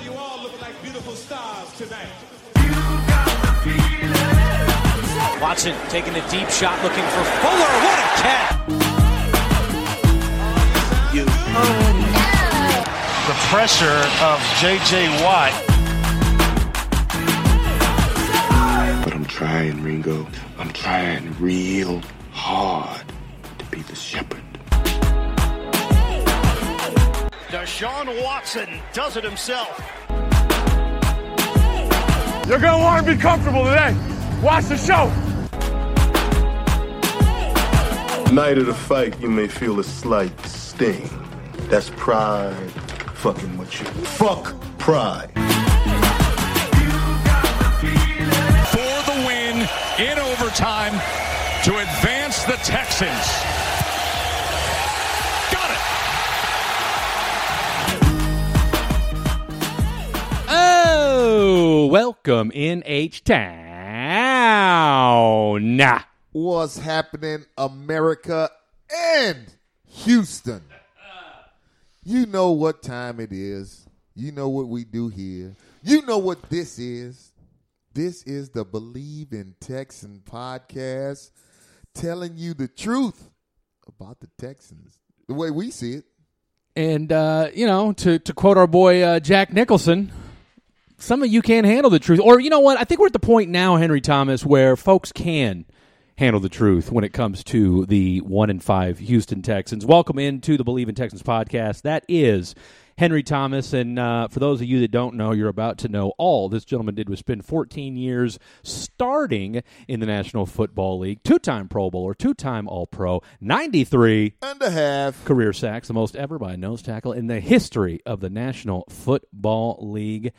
You all look like beautiful stars tonight. Watson taking a deep shot, looking for Fuller. What a catch! You. The pressure of J.J. Watt. But I'm trying, Ringo. I'm trying real hard to be the shepherd. Deshaun Watson does it himself. You're going to want to be comfortable today. Watch the show. Night of the fight, you may feel a slight sting. That's pride fucking with you. Fuck pride. For the win in overtime to advance the Texans. Welcome in H Town. What's happening, America and Houston? You know what time it is. You know what we do here. You know what this is. This is the Believe in Texan podcast, telling you the truth about the Texans, the way we see it. And, uh, you know, to, to quote our boy uh, Jack Nicholson, some of you can't handle the truth. Or, you know what? I think we're at the point now, Henry Thomas, where folks can handle the truth when it comes to the one in five Houston Texans. Welcome into the Believe in Texans podcast. That is Henry Thomas. And uh, for those of you that don't know, you're about to know all this gentleman did was spend 14 years starting in the National Football League, two time Pro Bowler, two time All Pro, 93 and a half career sacks, the most ever by a nose tackle in the history of the National Football League.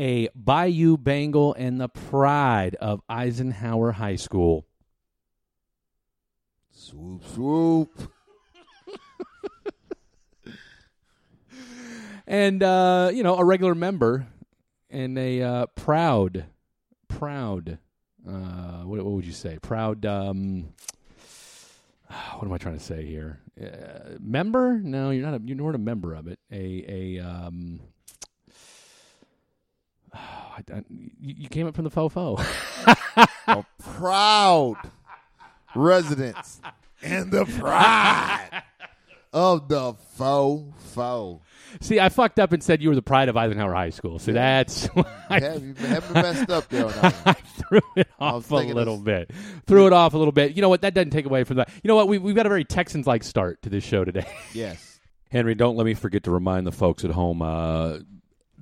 A Bayou Bengal and the pride of Eisenhower High School. Swoop, swoop. and uh, you know a regular member and a uh, proud, proud. Uh, what, what, would you say? Proud. Um, what am I trying to say here? Uh, member? No, you're not. A, you weren't a member of it. A a. Um, I, I, you you came up from the fofo. a proud residents and the pride of the faux faux. See, I fucked up and said you were the pride of Eisenhower High School. So yeah. that's I, have you haven't messed up there. I threw it off a little bit. Threw it off a little bit. You know what? That doesn't take away from that. You know what? We we've got a very Texans-like start to this show today. Yes. Henry, don't let me forget to remind the folks at home. Uh,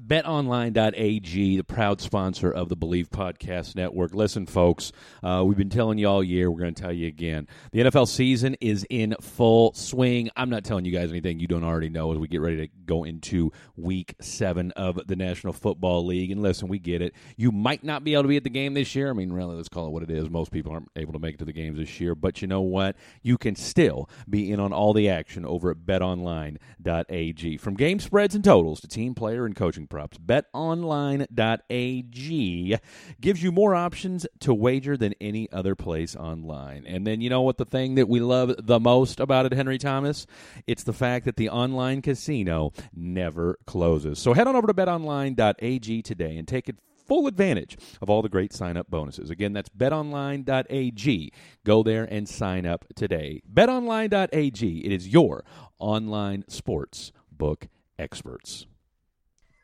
BetOnline.ag, the proud sponsor of the Believe Podcast Network. Listen, folks, uh, we've been telling you all year. We're going to tell you again. The NFL season is in full swing. I'm not telling you guys anything you don't already know as we get ready to go into week seven of the National Football League. And listen, we get it. You might not be able to be at the game this year. I mean, really, let's call it what it is. Most people aren't able to make it to the games this year. But you know what? You can still be in on all the action over at BetOnline.ag. From game spreads and totals to team player and coaching BetOnline.ag gives you more options to wager than any other place online. And then you know what the thing that we love the most about it, Henry Thomas? It's the fact that the online casino never closes. So head on over to betonline.ag today and take it full advantage of all the great sign up bonuses. Again, that's betonline.ag. Go there and sign up today. Betonline.ag, it is your online sports book experts.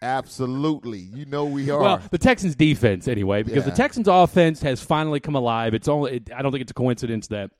Absolutely. You know we are. Well, the Texans defense anyway, because Yeah. the Texans offense has finally come alive. It's only it, I don't think it's a coincidence that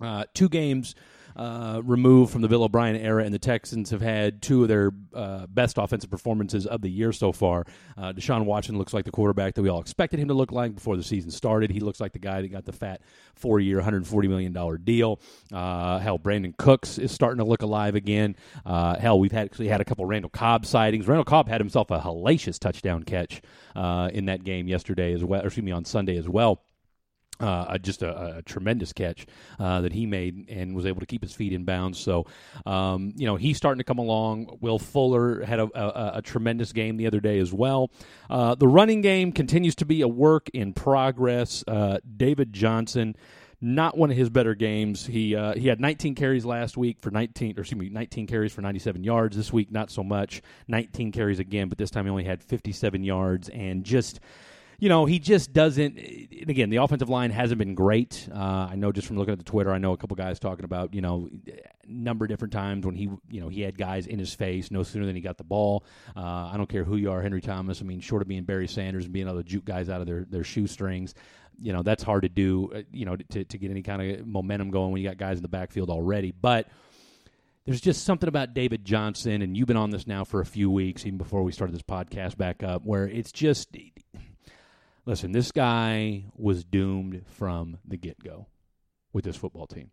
uh, two games uh, removed from the Bill O'Brien era, and the Texans have had two of their uh, best offensive performances of the year so far. Uh, Deshaun Watson looks like the quarterback that we all expected him to look like before the season started. He looks like the guy that got the fat four-year, $140 million deal. Uh, hell, Brandin Cooks is starting to look alive again. Uh, hell, we've actually had a couple Randall Cobb sightings. Randall Cobb had himself a hellacious touchdown catch in that game yesterday as well, or excuse me, on Sunday as well. Uh, just a, a tremendous catch uh, that he made and was able to keep his feet in bounds. So, um, you know, he's starting to come along. Will Fuller had a, a, a tremendous game the other day as well. Uh, the running game continues to be a work in progress. Uh, David Johnson not one of his better games. He uh, he had 19 carries last week for 19, or excuse me, 19 carries for 97 yards. This week, not so much. 19 carries again, but this time he only had 57 yards and just. You know, he just doesn't. Again, the offensive line hasn't been great. Uh, I know just from looking at the Twitter, I know a couple guys talking about you know, number of different times when he you know he had guys in his face no sooner than he got the ball. Uh, I don't care who you are, Henry Thomas. I mean, short of being Barry Sanders and being able to juke guys out of their their shoestrings, you know that's hard to do. uh, You know, to to get any kind of momentum going when you got guys in the backfield already, but there's just something about David Johnson, and you've been on this now for a few weeks, even before we started this podcast back up, where it's just listen, this guy was doomed from the get go with this football team.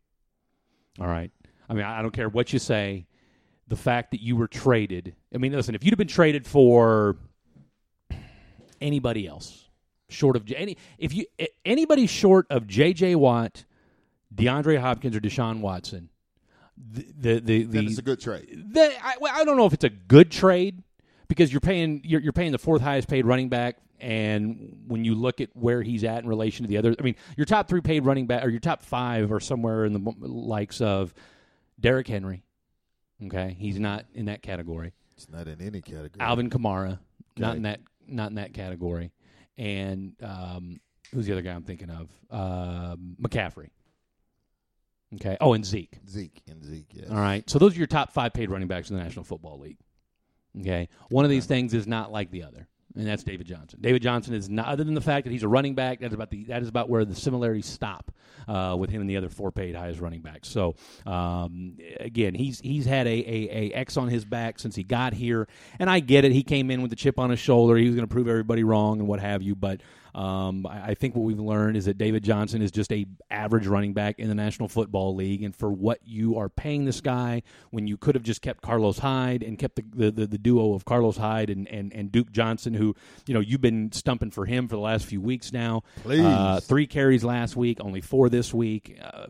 All right. I mean, I don't care what you say. The fact that you were traded, I mean, listen, if you'd have been traded for anybody else, short of any, if you anybody short of J.J. Watt, DeAndre Hopkins, or Deshaun Watson, the the the, the it's a good trade. the, I, well, I don't know if it's a good trade because you're paying you're, you're paying the fourth highest paid running back, and when you look at where he's at in relation to the others, I mean, your top three paid running back or your top five are somewhere in the likes of Derrick Henry. Okay, he's not in that category. It's not in any category. Alvin Kamara, not in that not in that category, and um, who's the other guy I'm thinking of? Um McCaffrey. Okay. Oh, and Zeke. Zeke and Zeke. Yes. All right. So those are your top five paid running backs in the National Football League. Okay. One of these things is not like the other, and that's David Johnson. David Johnson is not, other than the fact that he's a running back. That's about the that is about where the similarities stop uh, with him and the other four paid highest running backs. So um, again, he's he's had a, a a X on his back since he got here, and I get it. He came in with the chip on his shoulder. He was going to prove everybody wrong and what have you, but. Um, I, I think what we've learned is that David Johnson is just a average running back in the National Football League, and for what you are paying this guy, when you could have just kept Carlos Hyde and kept the the, the, the duo of Carlos Hyde and, and, and Duke Johnson, who you know you've been stumping for him for the last few weeks now. Please. Uh, three carries last week, only four this week. Uh,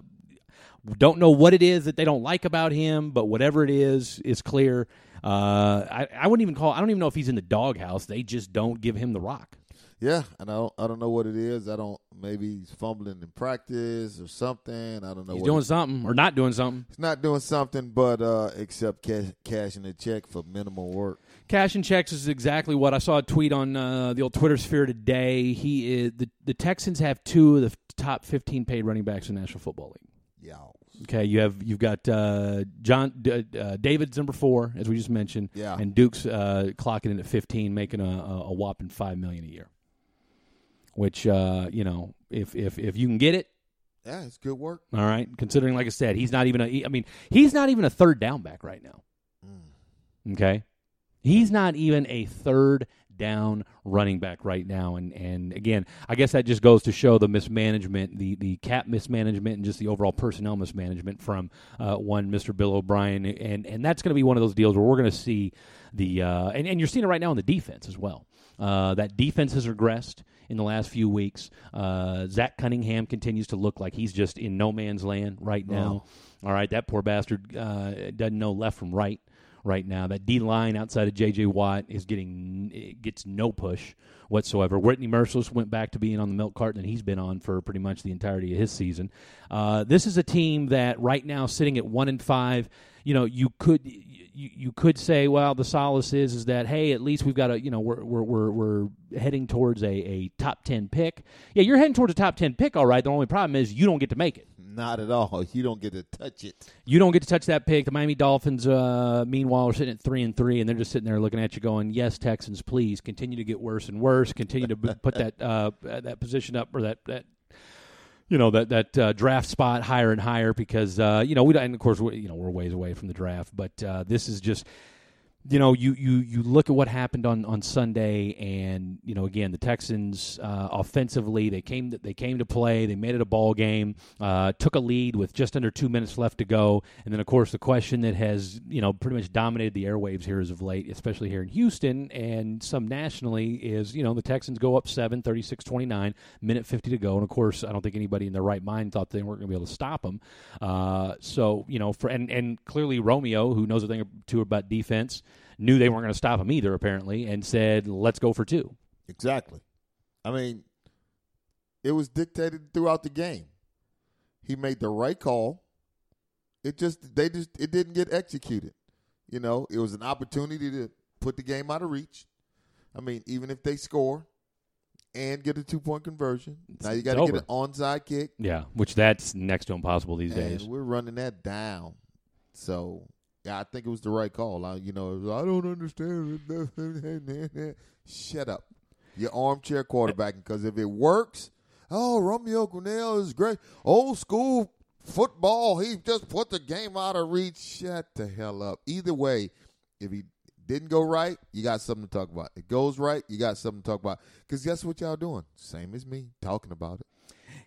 don't know what it is that they don't like about him, but whatever it is, is clear. Uh, I, I wouldn't even call. I don't even know if he's in the doghouse. They just don't give him the rock. Yeah, and I don't, I don't know what it is. I don't. Maybe he's fumbling in practice or something. I don't know. He's doing it- something or not doing something. He's not doing something, but uh, except cash, cashing a check for minimal work. Cashing checks is exactly what I saw a tweet on uh, the old Twitter sphere today. He is the the Texans have two of the top fifteen paid running backs in National Football League. Yeah. Okay, you have you've got uh, John D- uh, David's number four, as we just mentioned, Yeah. and Duke's uh, clocking in at fifteen, making a, a, a whopping five million a year. Which uh, you know, if if if you can get it, Yeah, it's good work. all right. Considering, like I said, he's not even a. I mean, he's not even a third down back right now. Okay, he's not even a third down running back right now. And and again, I guess that just goes to show the mismanagement, the the cap mismanagement, and just the overall personnel mismanagement from uh, one Mr. Bill O'Brien. And and that's going to be one of those deals where we're going to see the uh, and and you're seeing it right now in the defense as well. Uh, that defense has regressed in the last few weeks. Uh, Zach Cunningham continues to look like he's just in no man's land right now. All right, that poor bastard uh, doesn't know left from right right now. That D line outside of J.J. Watt is getting gets no push whatsoever. Whitney Mercilus went back to being on the milk carton that he's been on for pretty much the entirety of his season. Uh, this is a team that right now sitting at one and five. You know, you could you, you could say, well, the solace is is that hey, at least we've got a you know we're we're we're, we're heading towards a, a top ten pick. Yeah, you're heading towards a top ten pick, all right. The only problem is you don't get to make it. Not at all. You don't get to touch it. You don't get to touch that pick. The Miami Dolphins, uh, meanwhile, are sitting at three and three, and they're just sitting there looking at you, going, "Yes, Texans, please continue to get worse and worse. Continue to put that uh, that position up or that that." You know that that uh, draft spot higher and higher because uh, you know we don't, and of course we, you know we're ways away from the draft, but uh, this is just you know, you, you, you look at what happened on, on Sunday, and you know, again, the Texans uh, offensively they came to, they came to play, they made it a ball game, uh, took a lead with just under two minutes left to go, and then of course the question that has you know pretty much dominated the airwaves here as of late, especially here in Houston and some nationally, is you know the Texans go up seven, 36-29, minute fifty to go, and of course I don't think anybody in their right mind thought they weren't going to be able to stop them. Uh, so you know, for and and clearly Romeo, who knows a thing or two about defense knew they weren't going to stop him either, apparently, and said, "Let's go for two. Exactly. I mean, it was dictated throughout the game. He made the right call. It just they just it didn't get executed. You know, it was an opportunity to put the game out of reach. I mean, even if they score and get a two point conversion, now you got to get an onside kick. Yeah, which that's next to impossible these and days. we're running that down. So I think it was the right call. I, you know, I don't understand. Shut up, your armchair quarterbacking. Because if it works, oh, Romeo Crennel is great. Old school football. He just put the game out of reach. Shut the hell up. Either way, if he didn't go right, you got something to talk about. It goes right, you got something to talk about. Because guess what y'all doing? Same as me, talking about it.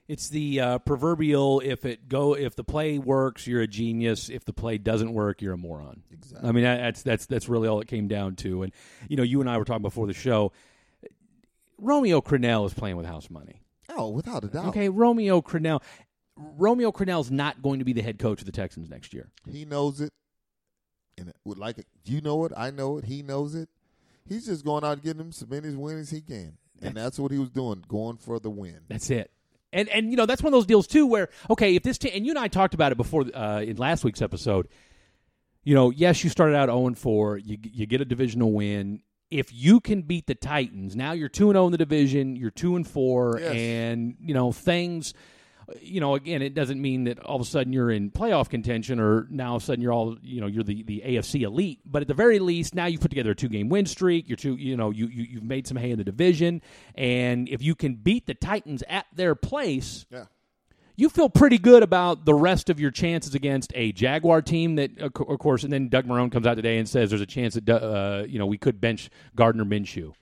It's the uh, proverbial if it go if the play works, you're a genius. If the play doesn't work, you're a moron. Exactly. I mean, that's that's that's really all it came down to. And you know, you and I were talking before the show. Romeo Crennel is playing with house money. Oh, without a doubt. Okay, Romeo Crennel. Romeo Crennel's not going to be the head coach of the Texans next year. He knows it, and it would like it. You know it. I know it. He knows it. He's just going out and getting him as many wins as he can, and that's what he was doing, going for the win. That's it. And and you know that's one of those deals too where okay if this team and you and I talked about it before uh, in last week's episode. You know, yes, you started out zero and four. You you get a divisional win. If you can beat the Titans, now you're two and zero in the division. You're two and four, Yes. and you know things. You know, again, it doesn't mean that all of a sudden you're in playoff contention, or now all of a sudden you're all you know you're the, the AFC elite. But at the very least, now you've put together a two game win streak. You're two, you know, you, you you've made some hay in the division, and if you can beat the Titans at their place, Yeah. you feel pretty good about the rest of your chances against a Jaguar team that, of course, and then Doug Marrone comes out today and says there's a chance that uh, you know we could bench Gardner Minshew.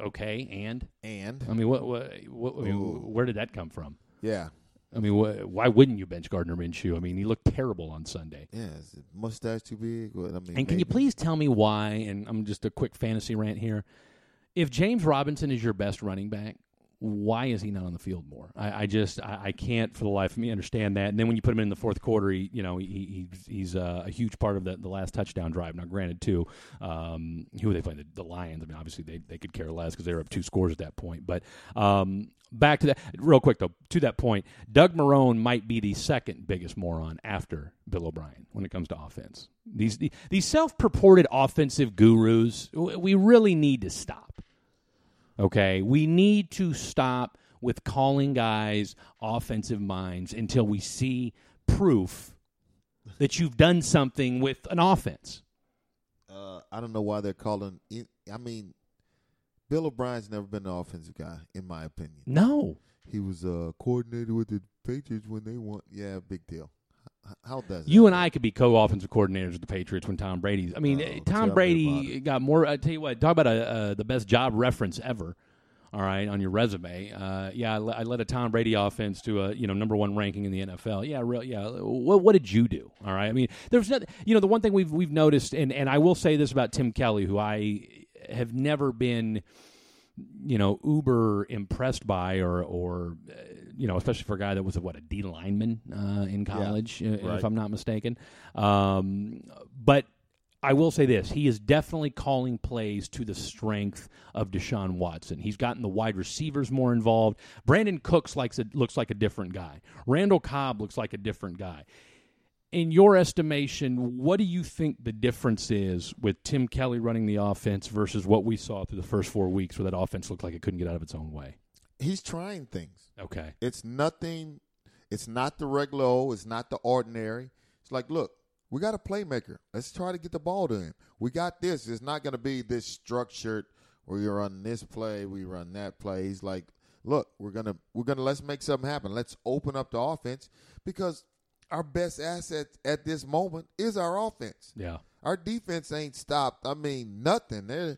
Okay, and And I mean, what, what, what I mean, where did that come from? Yeah, I mean, wh- why wouldn't you bench Gardner Minshew? I mean, he looked terrible on Sunday. yeah. Is mustache too big? I mean, And can you maybe. please tell me why? And I'm just a quick fantasy rant here. If James Robinson is your best running back, why is he not on the field more? I, I just I, I can't for the life of me understand that. And then when you put him in the fourth quarter, he you know he, he's he's uh, a huge part of the, the last touchdown drive. Now, granted, too, um, who they playing? The, the Lions. I mean, obviously they, they could care less because they were up two scores at that point. But um, back to that real quick though. To that point, Doug Marrone might be the second biggest moron after Bill O'Brien when it comes to offense. These these self purported offensive gurus, we really need to stop. Okay, we need to stop with calling guys offensive minds until we see proof that you've done something with an offense. Uh, I don't know why they're calling. It, I mean, Bill O'Brien's never been an offensive guy, in my opinion. No, He was uh, coordinated with the Patriots when they won. Yeah, big deal. How does you and I could be co-offensive coordinators with the Patriots when Tom Brady's. I mean, Oh, eh, Tom Brady got more. I tell you what, talk about a, uh, the best job reference ever. All right, on your resume, uh, yeah, I, le- I led a Tom Brady offense to a you know number one ranking in the NFL. Yeah, real, yeah. What, what did you do? All right, I mean, there's not, you know, the one thing we've we've noticed, and and I will say this about Tim Kelly, who I have never been, you know, uber impressed by, or or uh, you know, especially for a guy that was a, what a D lineman uh, in college, right. if I'm not mistaken. Um, but I will say this: he is definitely calling plays to the strength of Deshaun Watson. He's gotten the wide receivers more involved. Brandin Cooks likes a, looks like a different guy. Randall Cobb looks like a different guy. In your estimation, what do you think the difference is with Tim Kelly running the offense versus what we saw through the first four weeks, where that offense looked like it couldn't get out of its own way? He's trying things. Okay, It's nothing. It's not the regular. old, It's not the ordinary. It's like, look, we got a playmaker. Let's try to get the ball to him. We got this. It's not going to be this structured where you run this play, we run that play. He's like, look, we're gonna we're gonna let's make something happen. Let's open up the offense because our best asset at this moment is our offense. yeah. Our defense ain't stopped. I mean, nothing. They're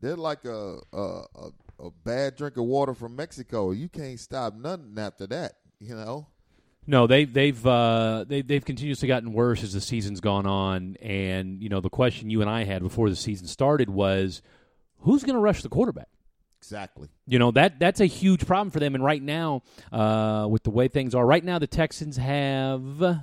they're like a a, a, a bad drink of water from Mexico. You can't stop nothing after that. You know. No, they they've uh, they they've continuously gotten worse as the season's gone on, and you know the question you and I had before the season started was, who's going to rush the quarterback? Exactly. You know that that's a huge problem for them. And right now, uh, with the way things are, right now the Texans have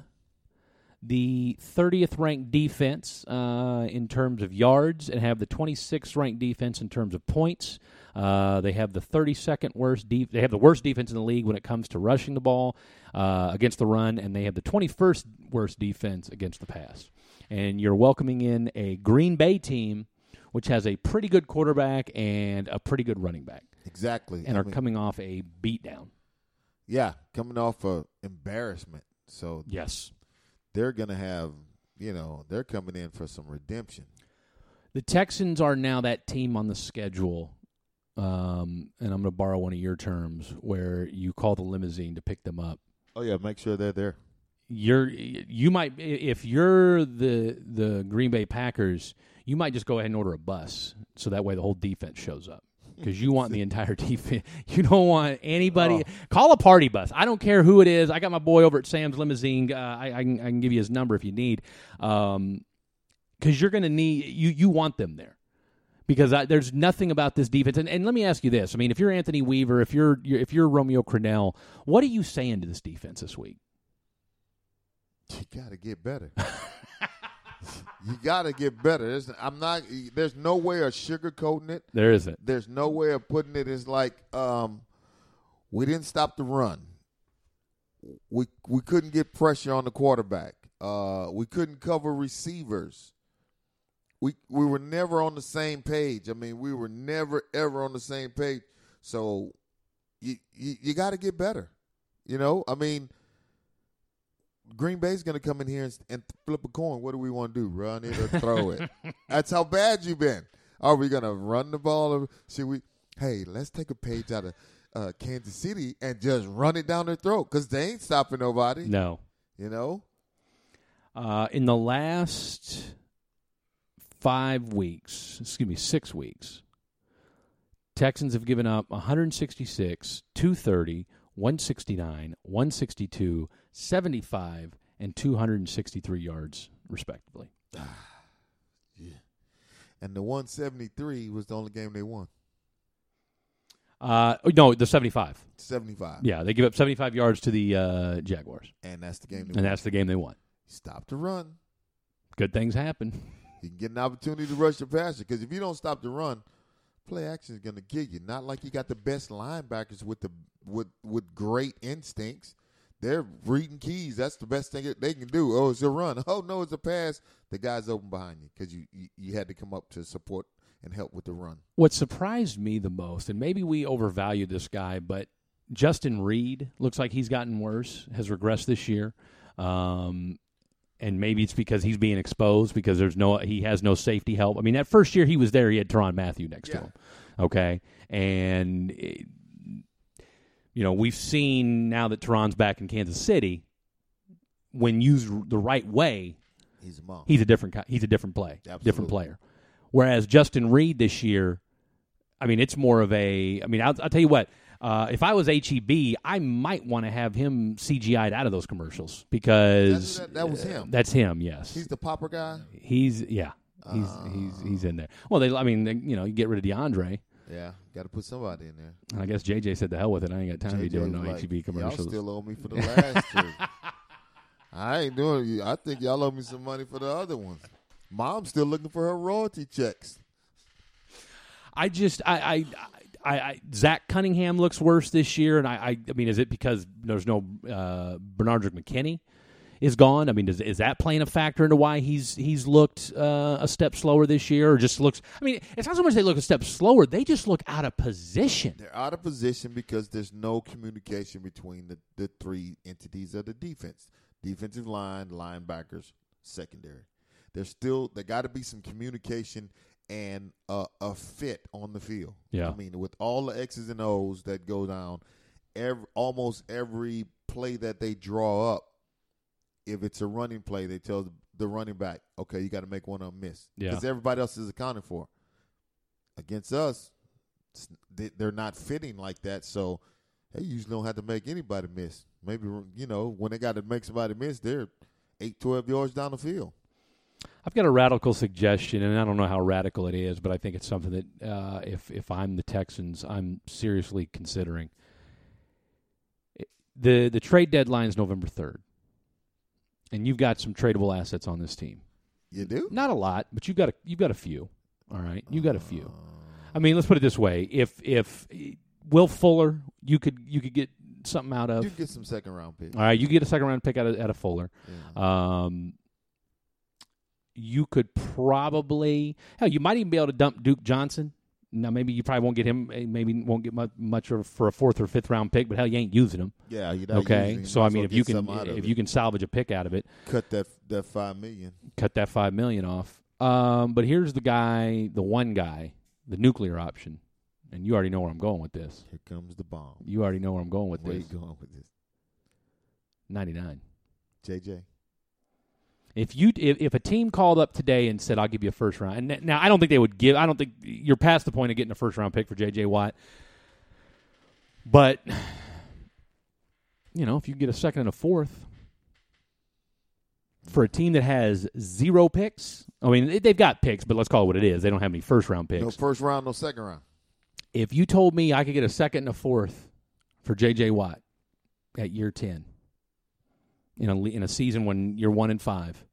the 30th ranked defense uh, in terms of yards and have the 26th ranked defense in terms of points. Uh, they have the 32nd worst. De- they have the worst defense in the league when it comes to rushing the ball uh, against the run, and they have the 21st worst defense against the pass. And you're welcoming in a Green Bay team which has a pretty good quarterback and a pretty good running back, Exactly. and I are mean, coming off a beatdown. Yeah, coming off a embarrassment. So Yes. they're gonna have, you know, they're coming in for some redemption. The Texans are now that team on the schedule, um, and I'm going to borrow one of your terms, where you call the limousine to pick them up. Oh yeah, make sure they're there. You're you might if you're the the Green Bay Packers, you might just go ahead and order a bus so that way the whole defense shows up because you want the entire defense. You don't want anybody. Call a party bus. I don't care who it is. I got my boy over at Sam's Limousine. Uh, I, I, can, I can give you his number if you need. Um, because you're going to need you you want them there because I, there's nothing about this defense. And, and let me ask you this: I mean, if you're Anthony Weaver, if you're, you're if you're Romeo Crennel, what are you saying to this defense this week? You got to get better. you got to get better. There's, I'm not. There's no way of sugarcoating it. There isn't. There's no way of putting it as like um, we didn't stop the run. We we couldn't get pressure on the quarterback. Uh, we couldn't cover receivers. We we were never on the same page. I mean, we were never ever on the same page. So you you, you got to get better. You know, I mean, Green Bay's going to come in here and, and flip a coin. What do we want to do? Run it or throw it? That's how bad you've been. Are we going to run the ball? Or should we? Hey, let's take a page out of uh, Kansas City and just run it down their throat because they ain't stopping nobody. No. You know, Uh, in the last five weeks, excuse me, six weeks, Texans have given up 166, 230, 169, 162, 75, and 263 yards, respectively. yeah. and the 173 was the only game they won. Uh, no, the 75. 75. Yeah, they give up 75 yards to the uh, Jaguars, And that's the game they and won. that's the game they won. Stop the run. Good things happen. You can get an opportunity to rush the passer because if you don't stop the run, play action is going to get you. Not like you got the best linebackers with the with with great instincts. They're reading keys. That's the best thing they can do. Oh, it's a run. Oh no, it's a pass. The guy's open behind you because you, you you had to come up to support and help with the run. What surprised me the most, and maybe we overvalued this guy, but Justin Reid looks like he's gotten worse, has regressed this year. Um, and maybe it's because he's being exposed because there's no he has no safety help. I mean, that first year he was there, he had Tyrann Mathieu next to him. Okay, and eh, you know we've seen now that Tyrann's back in Kansas City, when used the right way, He's a mom. he's a different he's a different play, Absolutely. different player. Whereas Justin Reid this year, I mean, it's more of a. I mean, I'll, I'll tell you what. Uh, if I was HEB, I might want to have him CGI'd out of those commercials because That's- that- that was him. uh, that's him. Yes, He's the popper guy. he's yeah. He's he's he's in there. Well, they. I mean, they, you know, you get rid of DeAndre. Yeah, got to put somebody in there. And I guess JJ said the hell with it. I ain't got time to be doing no like, HEB commercials. Y'all still owe me for the last two. I ain't doing it. I think y'all owe me some money for the other ones. Mom's still looking for her royalty checks. I just I I, I, I Zach Cunningham looks worse this year, and I I, I mean, is it because there's no uh, Benardrick McKinney is gone? I mean, is is that playing a factor into why he's he's looked uh, a step slower this year, or just looks? I mean, it's not so much they look a step slower; they just look out of position. They're out of position because there's no communication between the, the three entities of the defense defensive line, linebackers, secondary. There's still, there got to be some communication and a, a fit on the field. Yeah. I mean, with all the X's and O's that go down, every, almost every play that they draw up, if it's a running play, they tell the, the running back, okay, you got to make one of them miss. Yeah. Because everybody else is accounted for. Against us, they- they're not fitting like that. So they usually don't have to make anybody miss. Maybe, you know, when they got to make somebody miss, they're 8, 12 yards down the field. I've got a radical suggestion, and I don't know how radical it is, but I think it's something that uh, if if I'm the Texans, I'm seriously considering. the The trade deadline is November third. and you've got some tradable assets on this team. You do? Not a lot, but you've got a you've got a few. All right, you've got a few. I mean, let's put it this way: if if Will Fuller, you could you could get something out of. You get some second round pick. All right, you get a second round pick out of, out of Fuller. Um, you could probably hell, you might even be able to dump Duke Johnson. Now, maybe you probably won't get him. eh, Maybe won't get much, much for a fourth or fifth round pick, but hell, you ain't using him. Yeah, you're not okay. using him. So I mean, if you can if you can salvage a pick out of it, cut that that five million. cut that five million off. Um, but here's the guy, the one guy, the nuclear option, and you already know where I'm going with this. Here comes the bomb. You already know where I'm going with this. Where you going with this? Ninety nine. JJ. If you if, if a team called up today and said I'll give you a first round, and now I don't think they would give. I don't think you're past the point of getting a first round pick for J.J. Watt. But you know, if you get a second and a fourth for a team that has zero picks, I mean they- they've got picks, but let's call it what it is. They don't have any first round picks. No first round, no second round. If you told me I could get a second and a fourth for J.J. Watt at year ten in a in a season when you're one and five.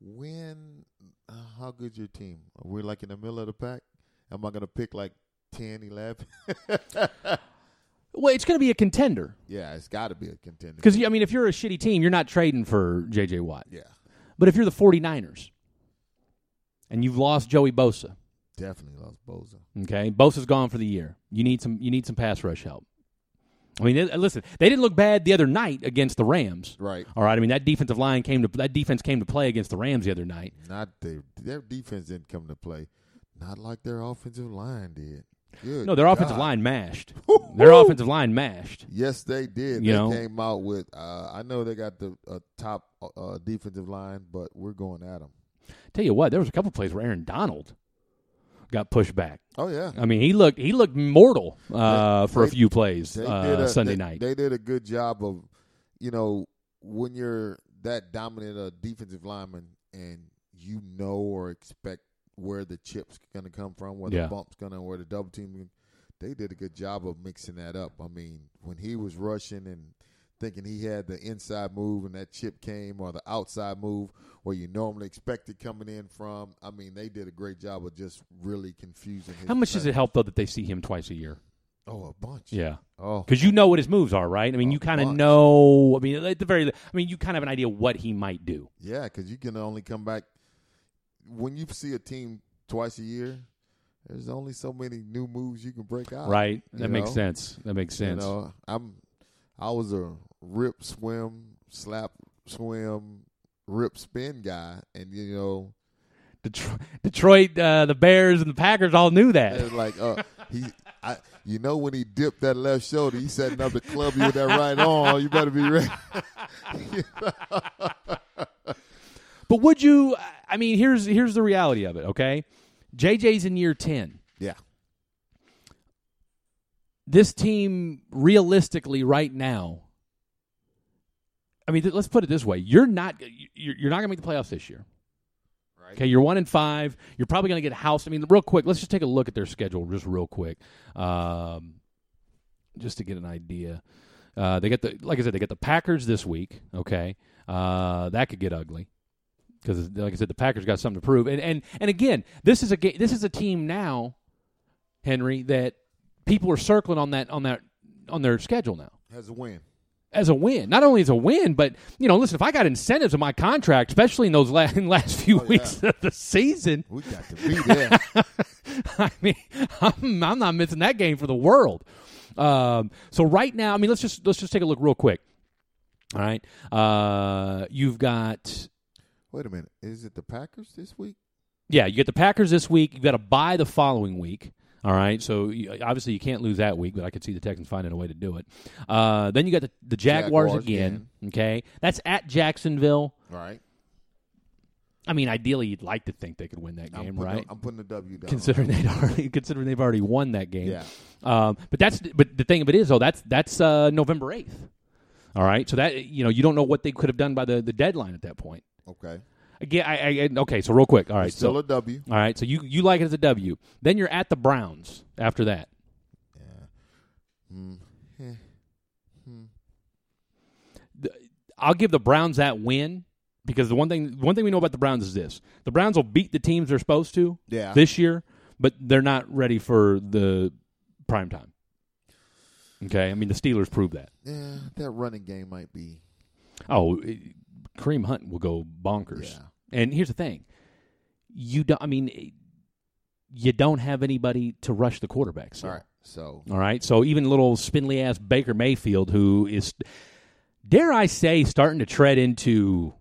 When uh, how good's your team? Are we like in the middle of the pack? Am I gonna pick like 10, 11? Well, it's going to be a contender yeah, it's got to be a contender. because I mean, if you're a shitty team, you're not trading for J.J. Watt. yeah, But if you're the 49ers and you've lost Joey Bosa, definitely lost Bosa. okay, Bosa's gone for the year. You need some. You need some pass rush help. I mean, listen, they didn't look bad the other night against the Rams. Right. All right. I mean, that defensive line came to that defense came to play against the Rams the other night. Not their their defense didn't come to play. Not like their offensive line did. Good. No, their offensive line mashed. their offensive line mashed. Yes, they did. You they know? came out with. Uh, I know they got the uh, top uh, defensive line, but we're going at them. Tell you what, there was a couple plays where Aaron Donald got pushed back. Oh yeah, I mean, he looked he looked mortal uh, for a few plays they uh, a, Sunday they, night. They did a good job of, you know, when you're that dominant a defensive lineman and you know or expect where the chips going to come from, where Yeah. the bump's going to, where the double team. They did a good job of mixing that up. I mean, when he was rushing and thinking he had the inside move and that chip came, or the outside move where you normally expect it coming in from. I mean, they did a great job of just really confusing. How much does it help though that they see him twice a year? Oh, a bunch. Yeah, Oh, because you know what his moves are, right? I mean, you kind of know. I mean, at the very, I mean, you kind of have an idea what he might do. Yeah, because you can only come back when you see a team twice a year. There's only so many new moves you can break out. Right? you That makes know? sense. That makes You sense. know, I'm. I was a rip, swim, slap, swim, rip, spin guy, and you know, Detroit, Detroit uh, the Bears and the Packers all knew it that. was like, uh, he, I, you know, when he dipped that left shoulder, he setting up to club you with that right arm. You better be ready. But would you? I mean, here's here's the reality of it. Okay, JJ's in year ten. This team, realistically, right now. I mean, th- let's put it this way: you're not you're, you're not going to make the playoffs this year. Okay, you're one in five. You're probably going to get housed. I mean, real quick, let's just take a look at their schedule, just real quick, um, just to get an idea. Uh, they get the like I said, they get the Packers this week. Okay, uh, that could get ugly because, like I said, the Packers got something to prove. And and and again, this is a ga- this is a team now, Henry, that people are circling on that on that on their schedule now as a win. as a win. Not only as a win, but you know, listen, if I got incentives in my contract, especially in those last, in last few weeks of the season, We got to be there. I mean, I'm, I'm not missing that game for the world. Um, so right now, I mean, let's just let's just take a look real quick. All right, uh, you've got Wait a minute. Is it the Packers this week? yeah, you get the Packers this week. You've got to buy the following week. All right, so you, obviously you can't lose that week, but I could see the Texans finding a way to do it. Uh, then you got the, the Jaguars, Jaguars again. Okay, that's at Jacksonville. Right. I mean, ideally, you'd like to think they could win that I'm game, right? I'm putting the W down. Considering they'd already considering they've already won that game. Yeah. Um, but that's but the thing of it is though that's that's uh, November eighth. All right, so that you know you don't know what they could have done by the, the deadline at that point. Okay. Again, I, I okay. So real quick, all right. It's still so a W. all right, so you you like it as a W. Then you're at the Browns after that. Yeah. Mm. I'll give the Browns that win, because the one thing one thing we know about the Browns is this: the Browns will beat the teams they're supposed to Yeah. this year, but they're not ready for the prime time. Okay, I mean the Steelers proved that. Yeah, that running game might be. Oh, Kareem Hunt will go bonkers. Yeah. And here's the thing: you don't. I mean, you don't have anybody to rush the quarterbacks. All right. So All right. So even little spindly ass Baker Mayfield, who is, dare I say, starting to tread into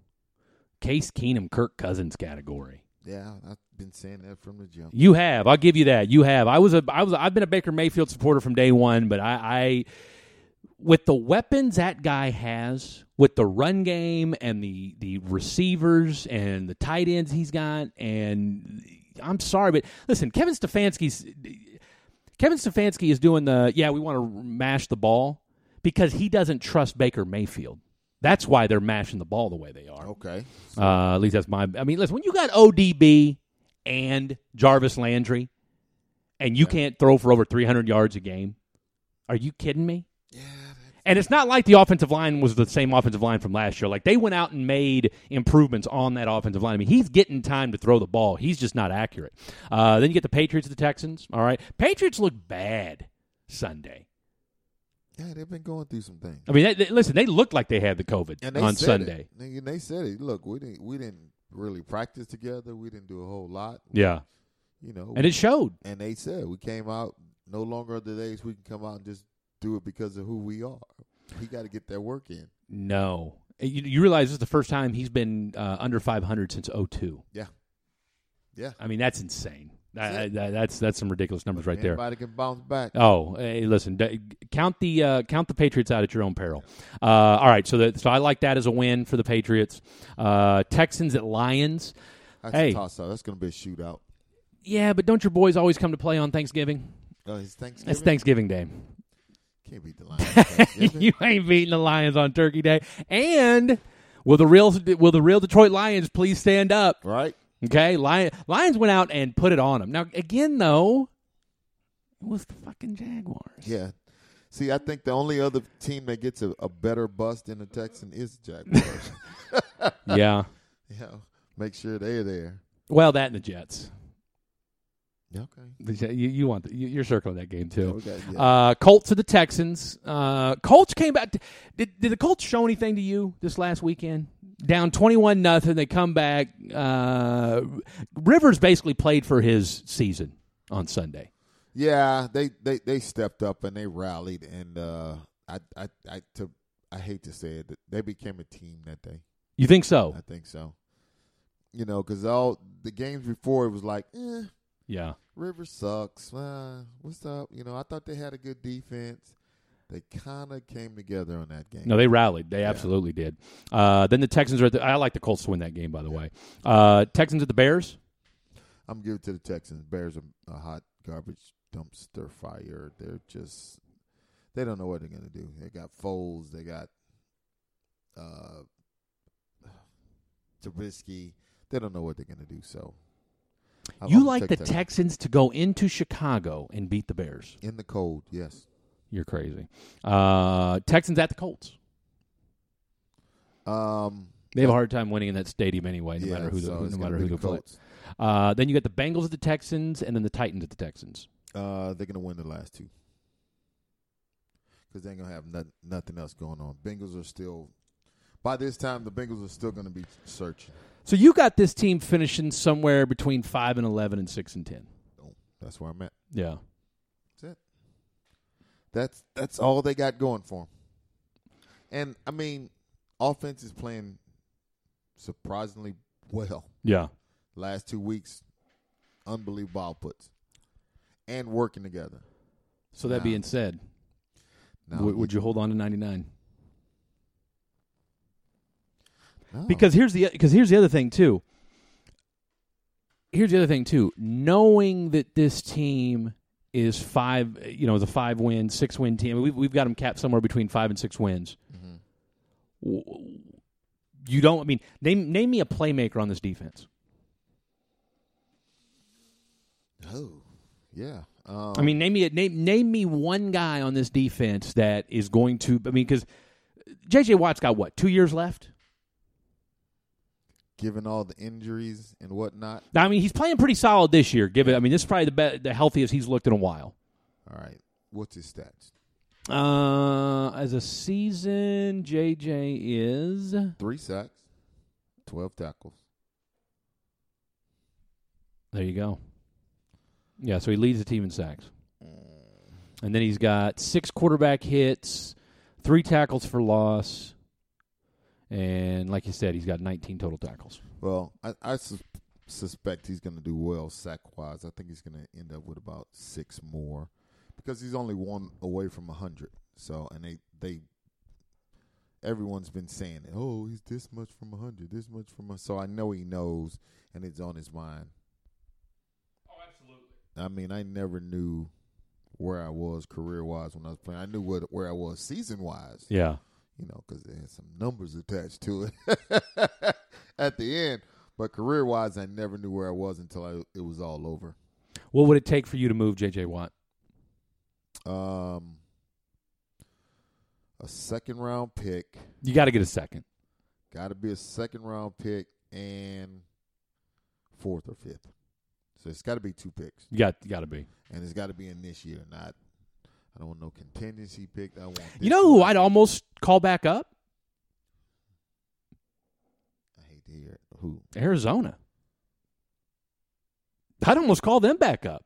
Case Keenum, Kirk Cousins category. yeah, I've been saying that from the jump. You have. I'll give you that. You have. I was a. I was. I've been a Baker Mayfield supporter from day one, but I, I with the weapons that guy has, with the run game and the the receivers and the tight ends he's got, and I'm sorry, but listen, Kevin Stefanski's Kevin Stefanski is doing the yeah, we want to mash the ball because he doesn't trust Baker Mayfield. That's why they're mashing the ball the way they are. Okay. Uh, at least that's my. I mean, listen, when you got ODB and Jarvis Landry, and you can't throw for over 300 yards a game, are you kidding me? And it's not like the offensive line was the same offensive line from last year. Like they went out and made improvements on that offensive line. I mean, he's getting time to throw the ball. He's just not accurate. Uh, then you get the Patriots, the Texans. All right, Patriots look bad Sunday. Yeah, they've been going through some things. I mean, they, they- listen, they looked like they had the COVID And they on Sunday. It. They, they said it. Look, we didn't we didn't really practice together. We didn't do a whole lot. Yeah, You know. and it showed. and they said we came out no longer are the days we can come out and just do it because of who we are. He got to get that work in. No. You, you realize this is the first time he's been uh, under 500 since 02. Yeah. Yeah. I mean, that's insane. That, That's that- that's that's some ridiculous numbers right there. Anybody can bounce back. Oh, hey, listen, d- count the uh, count the Patriots out at your own peril. Uh, all right, so that, so I like that as a win for the Patriots. Uh, Texans at Lions. That's hey. a toss out. That's going to be a shootout. Yeah, but don't your boys always come to play on Thanksgiving? Uh, it's Thanksgiving. It's Thanksgiving Day. Can't beat the Lions. You ain't beating the Lions on Turkey Day. And will the real will the real Detroit Lions please stand up? right? Okay, Lion, Lions went out and put it on them. Now again, though, it was the fucking Jaguars. Yeah. See, I think the only other team that gets a, a better bust than the Texan is the Jaguars. yeah. yeah. Make sure they're there. Well, that and the Jets. Okay. You, you want the, you- you're circling that game too. Okay, yeah. Uh, Colts to the Texans. Uh, Colts came back. Did, did the Colts show anything to you this last weekend? Down twenty-one nothing. They come back. Uh, Rivers basically played for his season on Sunday. Yeah, they, they, they stepped up and they rallied, and uh, I I I to I hate to say it, they became a team that day. You think so? I think so. You know, because all the games before it was like, eh, Yeah. Rivers sucks. Uh, what's up? You know, I thought they had a good defense. They kind of came together on that game. No, they rallied. They absolutely did. Uh, then the Texans are. At the, I like the Colts to win that game. By the way, uh, Texans at the Bears. I'm giving it to the Texans. Bears are a hot garbage dumpster fire. They're just they don't know what they're gonna do. They got Foles. They got uh Trubisky. They don't know what they're gonna do. So I'm- You like the Texans. To go into Chicago and beat the Bears. in the cold? Yes. You're crazy. Uh, Texans at the Colts. Um. They have a hard time winning in that stadium anyway, no yeah, matter who the, so no matter who the. Colts. Uh, then you got the Bengals at the Texans, and then the Titans at the Texans. Uh, they're gonna win the last two because they ain't gonna have nothing, nothing else going on. Bengals are still. By this time, the Bengals are still gonna be searching. So you got this team finishing somewhere between five and eleven and six and ten. Oh, that's where I'm at. Yeah. That's it. That's that's all they got going for them. And I mean, offense is playing surprisingly well. Yeah. Last two weeks, unbelievable outputs, and working together. So that Now- being said, Now, w- would you hold on to ninety nine? No. Because here's the because here's the other thing too. Here's the other thing too. Knowing that this team is five, you know, is a five win, six win team. We've we've got them capped somewhere between five and six wins. W- You don't. I mean, name name me a playmaker on this defense. oh, yeah. Um, I mean, name me a, name name me one guy on this defense that is going to. I mean, because J.J. Watt's got what two years left. Given all the injuries and whatnot. Now, I mean, he's playing pretty solid this year. Give it. I mean, this is probably the be- the healthiest he's looked in a while. All right, what's his stats? Uh, as a season, JJ is Three sacks, twelve tackles. there. You go. Yeah, so he leads the team in sacks, and then he's got six quarterback hits, three tackles for loss, and like you said, he's got 19 total tackles. Well, I, I sus- suspect he's going to do well sack wise. I think he's going to end up with about six more because he's only one away from a hundred. So, and they they everyone's been saying, "Oh, he's this much from a hundred, this much from a." So I know he knows, and it's on his mind. Oh, absolutely. I mean, I never knew where I was career wise when I was playing. I knew what where I was season wise. Yeah. You know, because it had some numbers attached to it at the end. But career wise, I never knew where I was until I, it was all over. What would it take for you to move JJ Watt? Um, a second round pick, You got to get a second. got to be a second round pick, and fourth or fifth. So it's got to be two picks, You got got to be. and it's got to be in this year, not. I don't want no contingency pick. I want. You know who. I'd almost call back up? I hate to hear it. Who? Arizona. I'd almost call them back up.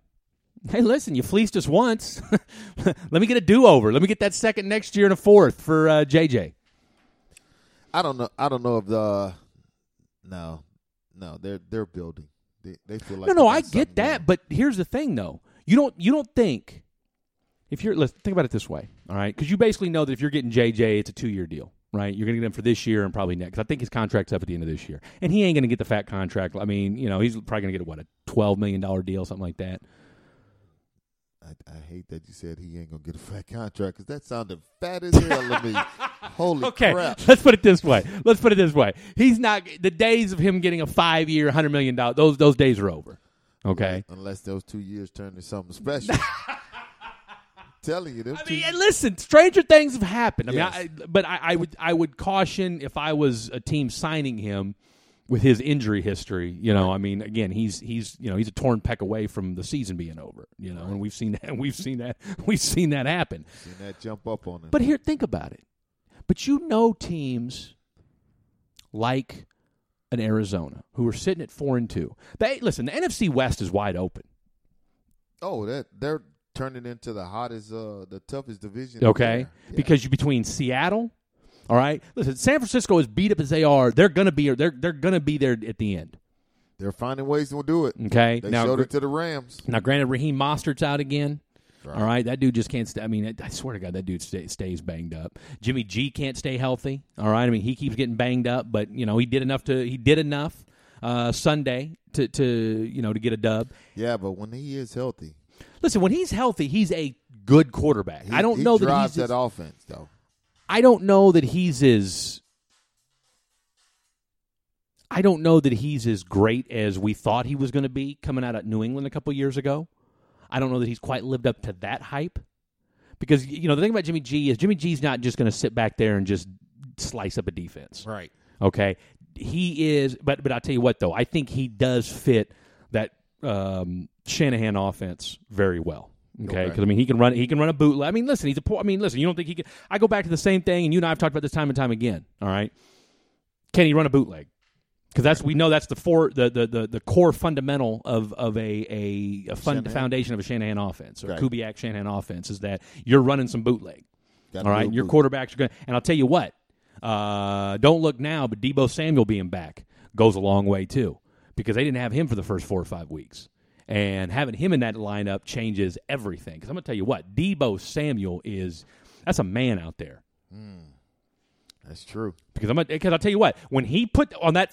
Hey, listen, you fleeced us once. Let me get a do over. Let me get that second next year and a fourth for uh, JJ. I don't know. I don't know if the. No, no, they're they're building. They they feel like no, no, I get that, going. but here's the thing, though. You don't you don't think if you're let's think about it this way, all right? Because you basically know that if you're getting JJ, it's a two year deal, right? You're going to get him for this year and probably next. I think his contract's up at the end of this year, and he ain't going to get the fat contract. I mean, you know, he's probably going to get what a twelve million dollar deal, something like that. I, I hate that you said he ain't gonna get a fat contract because that sounded fat as hell to me. Holy Okay, crap! let's put it this way. Let's put it this way. He's not the days of him getting a five year, hundred million dollar. Those those days are over. Okay. Unless those two years turn to something special. telling you, I mean, and listen, stranger things have happened. I Yes. mean, I, but I, I would I would caution if I was a team signing him with his injury history. You know, I mean, again, he's he's you know he's a torn peck away from the season being over. You know, and we've seen that we've seen that we've seen that happen. Seen that jump up on him. But here, think about it. But you know teams like an Arizona who are sitting at four and two. They listen. The NFC West is wide open. oh, that they're turning into the hottest, uh, the toughest division. Okay. Yeah. because you between Seattle. All right, listen. San Francisco, as beat up as they are, they're gonna be they're they're gonna be there at the end. they're finding ways to do it. Okay, They now showed it to the Rams. now granted, Raheem Mostert's out again. Right. All right, that dude just can't. Stay, I mean, I swear to God, that dude stay, stays banged up. Jimmy G can't stay healthy. All right, I mean, he keeps getting banged up, but you know, he did enough to he did enough uh, Sunday to to you know to get a dub. Yeah, but when he is healthy, Listen, when he's healthy, he's a good quarterback. he, I don't know that drives he's. that as- offense though. I don't know that he's as. I don't know that he's as great as we thought he was going to be coming out of New England a couple years ago. I don't know that he's quite lived up to that hype. Because you know the thing about Jimmy G is Jimmy G's not just going to sit back there and just slice up a defense. Right. Okay, he is, but but I'll tell you what though, I think he does fit that um, Shanahan offense very well. Okay, Okay. because I mean he can run he can run a bootleg. I mean, listen, he's a poor. I mean, listen, you don't think he can? I go back to the same thing, and you and I have talked about this time and time again. All right, can he run a bootleg? Because that's we know that's the four the, the, the, the core fundamental of of a a, a foundation of a Shanahan offense or Right. Kubiak Shanahan offense is that you're running some bootleg. Gotta All right, do and a your quarterbacks are going. to And I'll tell you what, uh, don't look now, but Deebo Samuel being back goes a long way too, because they didn't have him for the first four or five weeks, and having him in that lineup changes everything. Because I'm going to tell you what, Deebo Samuel is that's a man out there. Hmm. That's true. Because I'm because I'll tell you what, when he put on that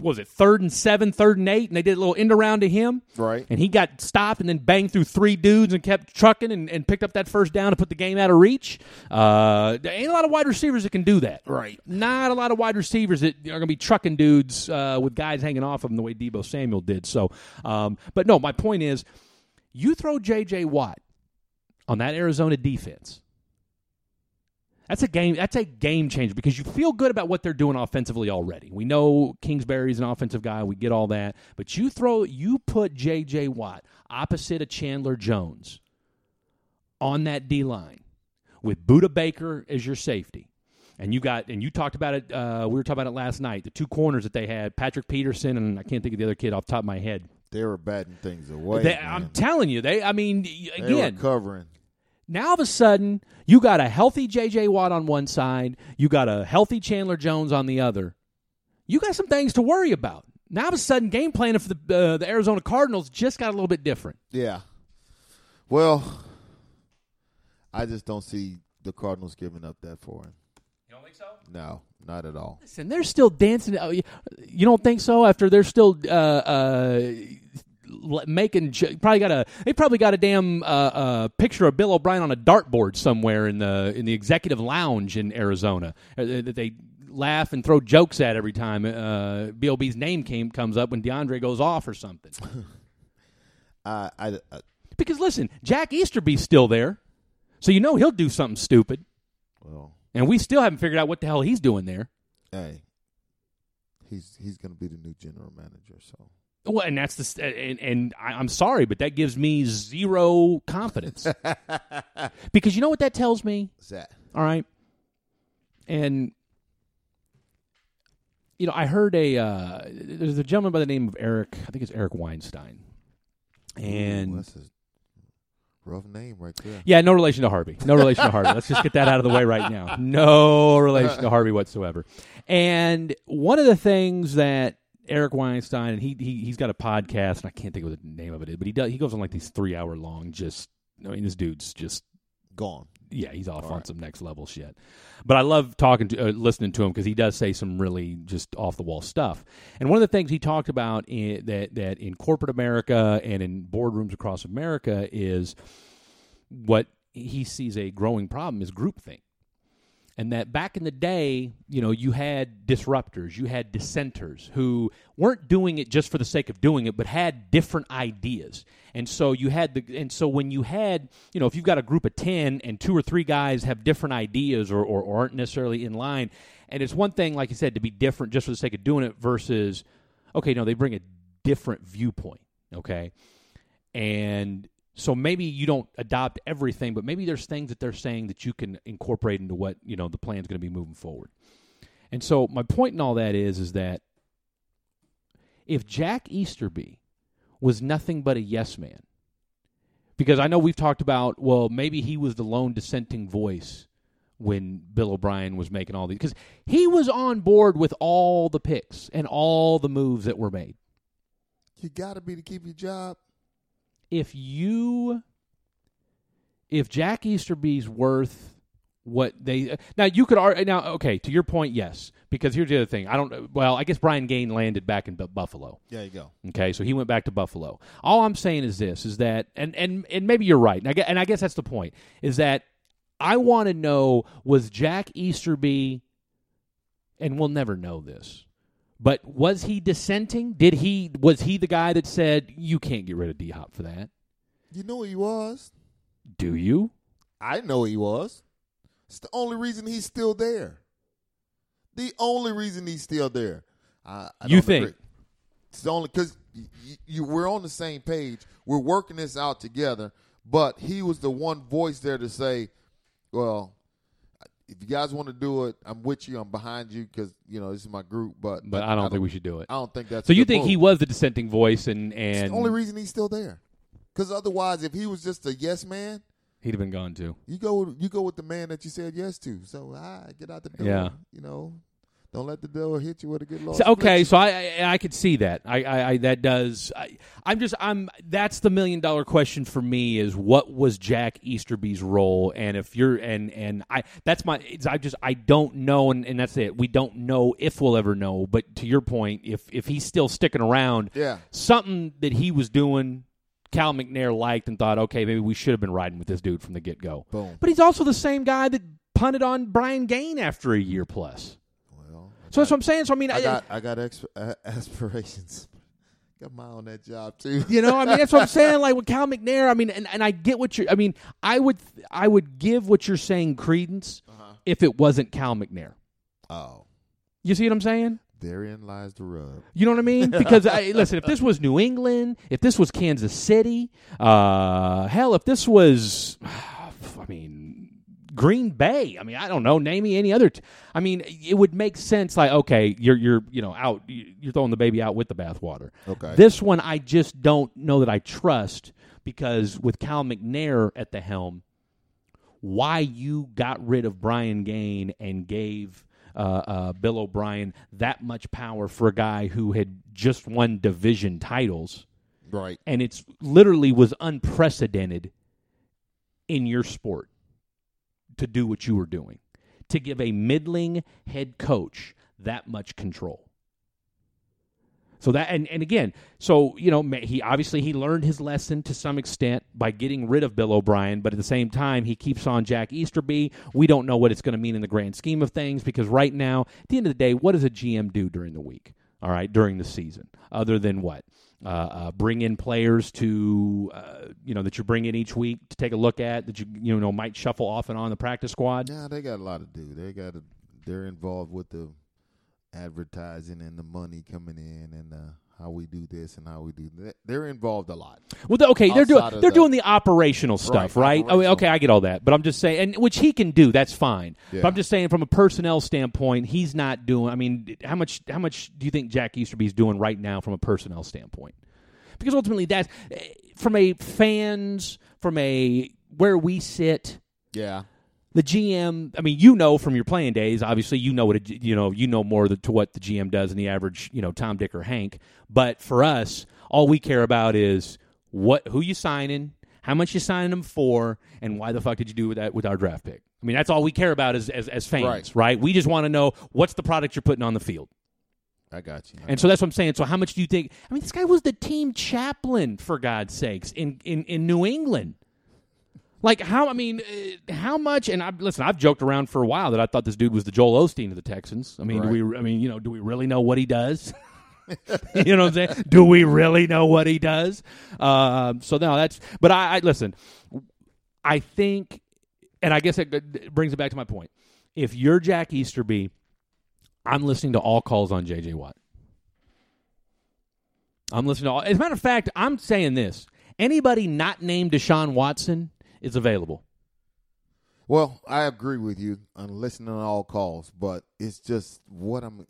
was it third and seven, third and eight, and they did a little end around to him, Right. And he got stopped and then banged through three dudes and kept trucking and, and picked up that first down to put the game out of reach. Uh, there ain't a lot of wide receivers that can do that, Right. Not a lot of wide receivers that are going to be trucking dudes uh, with guys hanging off of them the way Deebo Samuel did. So, um, but no, my point is, you throw J.J. Watt on that Arizona defense. That's a game. That's a game changer because you feel good about what they're doing offensively already. We know Kingsbury's an offensive guy. We get all that, but you throw you put J.J. Watt opposite of Chandler Jones on that D line with Budda Baker as your safety, and you got and you talked about it. Uh, we were talking about it last night. The two corners that they had, Patrick Peterson and I can't think of the other kid off the top of my head. They were batting things away. They-. I'm telling you, they. I mean, again, covering. Now all of a sudden you got a healthy J.J. Watt on one side, you got a healthy Chandler Jones on the other. You got some things to worry about. Now all of a sudden, game planning for the uh, the Arizona Cardinals just got a little bit different. Yeah. Well, I just don't see the Cardinals giving up that for him. You don't think so? No, not at all. Listen, they're still dancing. oh, You you don't think so? After they're still uh, uh, l- making probably got a they probably got a damn uh, uh, picture of Bill O'Brien on a dartboard somewhere in the in the executive lounge in Arizona uh, that they laugh and throw jokes at every time uh, Bob's name came comes up when DeAndre goes off or something. I, I, I because listen, Jack Easterby's still there, so you know he'll do something stupid, well, and we still haven't figured out what the hell he's doing there. hey, he's he's going to be the new general manager. So Well, and that's the and, and I, I'm sorry, but that gives me zero confidence because you know what that tells me. what's that? All right, and you know I heard a uh, there's a gentleman by the name of Eric. I think it's Eric Weinstein, and Ooh, that's a rough name right there. yeah, no relation to Harvey. No relation to Harvey. Let's just get that out of the way right now. No relation to Harvey whatsoever. And one of the things that Eric Weinstein and he, he he's got a podcast and I can't think of the name of it is, but he does he goes on like these three hour long just I mean this dude's just Gone. yeah, he's off All on right. some next level shit. But I love talking to, uh, listening to him because he does say some really just off the wall stuff. And one of the things he talked about in, that that in corporate America and in boardrooms across America is what he sees a growing problem is groupthink. And that back in the day, you know, you had disruptors, you had dissenters who weren't doing it just for the sake of doing it, but had different ideas. And so you had the, and so when you had, you know, if you've got a group of 10 and two or three guys have different ideas or, or, or aren't necessarily in line, and it's one thing, like you said, to be different just for the sake of doing it versus, okay, no, they bring a different viewpoint, okay? And so maybe you don't adopt everything, but maybe there's things that they're saying that you can incorporate into what you know the plan's going to be moving forward. And so my point in all that is is that if Jack Easterby was nothing but a yes man, because I know we've talked about well maybe he was the lone dissenting voice when Bill O'Brien was making all these because he was on board with all the picks and all the moves that were made. You got to be to keep your job. If you if Jack Easterby's worth what they now you could ar- now okay to your point yes because here's the other thing. I don't well I guess Brian Gaine landed back in Bu- Buffalo. There you go. okay so he went back to Buffalo. All I'm saying is this is that and and and maybe you're right and I guess, and I guess that's the point is that I want to know was Jack Easterby and we'll never know this but was he dissenting did he was he the guy that said you can't get rid of D Hop for that You know he was. do you I know he was. It's the only reason he's still there. The only reason he's still there. I, I You think? agree. It's the only because you, you, we're on the same page. We're working this out together. But he was the one voice there to say, "Well, if you guys want to do it, I'm with you. I'm behind you because you know this is my group." But but I don't think we should do it I don't think that's. so you think he was the dissenting voice and It's and the only reason he's still there. Because otherwise, if he was just a yes man, he'd have been gone too you go with, you go with the man that you said yes to. So I get out the door. Yeah. You know, don't let the devil hit you with a good Lord. So, okay, so I, I I could see that. I, I, I that does. I, I'm just I'm. That's the million dollar question for me is what was Jack Easterby's role, and if you're and and I that's my. It's, I just I don't know, and, and that's it. We don't know if we'll ever know. But to your point, if if he's still sticking around, Yeah. something that he was doing. Cal McNair liked and thought, okay, maybe we should have been riding with this dude from the get go. Boom. But he's also the same guy that punted on Brian Gaine after a year plus. So that's what I'm saying. So I mean, I got I got exp- uh, aspirations. got my on that job too. You know, I mean, that's what I'm saying. Like with Cal McNair, I mean, and, and I get what you're. I mean, I would I would give what you're saying credence if it wasn't Cal McNair. Oh, You see what I'm saying? therein lies the rub. You know what I mean? Because I, listen, if this was New England, if this was Kansas City, uh, hell, if this was, I mean, Green Bay. I mean, I don't know. Name me any other. T- I mean, it would make sense. Like, okay, you're you're you know out. You're throwing the baby out with the bathwater. Okay. This one, I just don't know that I trust because with Cal McNair at the helm, why you got rid of Brian Gaine and gave uh, uh, Bill O'Brien that much power for a guy who had just won division titles, Right. and it's literally was unprecedented in your sport to do what you were doing, to give a middling head coach that much control. So that and, and again, so you know, he obviously he learned his lesson to some extent by getting rid of Bill O'Brien, but at the same time he keeps on Jack Easterby. We don't know what it's going to mean in the grand scheme of things because right now, at the end of the day, what does a GM do during the week? All right, during the season, other than what? Uh, uh, bring in players to uh, you know that you bring in each week to take a look at that you you know might shuffle off and on the practice squad. Yeah, they got a lot to do. They got to. They're involved with the advertising and the money coming in and uh, how we do this and how we do that. They're involved a lot. Well, okay, they're doing they're the- doing the operational stuff, right? Right, operational. okay, I get all that, but I'm just saying, and which he can do, that's fine. Yeah. But I'm just saying, from a personnel standpoint, he's not doing. I mean, how much how much do you think Jack Easterby's doing right now from a personnel standpoint? Because ultimately, that's eh, from a fans, from a where we sit, Yeah. The GM. I mean, you know from your playing days. Obviously, you know what a, you know. You know more to what the GM does than the average, you know, Tom, Dick, or Hank. But for us, all we care about is what who you signing, how much you signing them for, and why the fuck did you do with that with our draft pick? I mean, that's all we care about as as, as fans, Right. right. We just want to know what's the product you're putting on the field. I got you. And so that's what I'm saying. So how much do you think? I mean, this guy was the team chaplain for God's sakes in in, in New England. Like how? I mean, uh, how much? And I listen. I've joked around for a while that I thought this dude was the Joel Osteen of the Texans. I mean, do we? I mean, you know, do we really know what he does? you know what I'm saying? Do we really know what he does? Um, so no, that's. But I, I listen. I think, and I guess it it brings it back to my point. If you're Jack Easterby, I'm listening to all calls on J.J. Watt. I'm listening to all. As a matter of fact, I'm saying this: anybody not named Deshaun Watson is available. Well, I agree with you on listening to all calls, but it's just what I'm.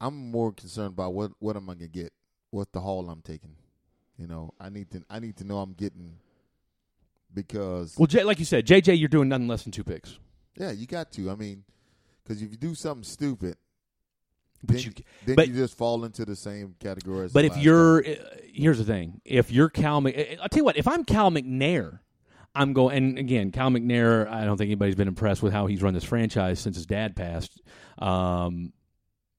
I'm more concerned about what what am I gonna get, what the haul I'm taking. You know, I need to I need to know I'm getting because Well, J, like you said, JJ, you're doing nothing less than two picks. yeah, you got to. I mean, because if you do something stupid, But then, you- then but- you just fall into the same category. As But if you're, guy. uh, here's the thing: if you're Cal, uh, I'll tell you what. If I'm Cal McNair, I'm going. And again, Cal McNair, I don't think anybody's been impressed with how he's run this franchise since his dad passed. Um,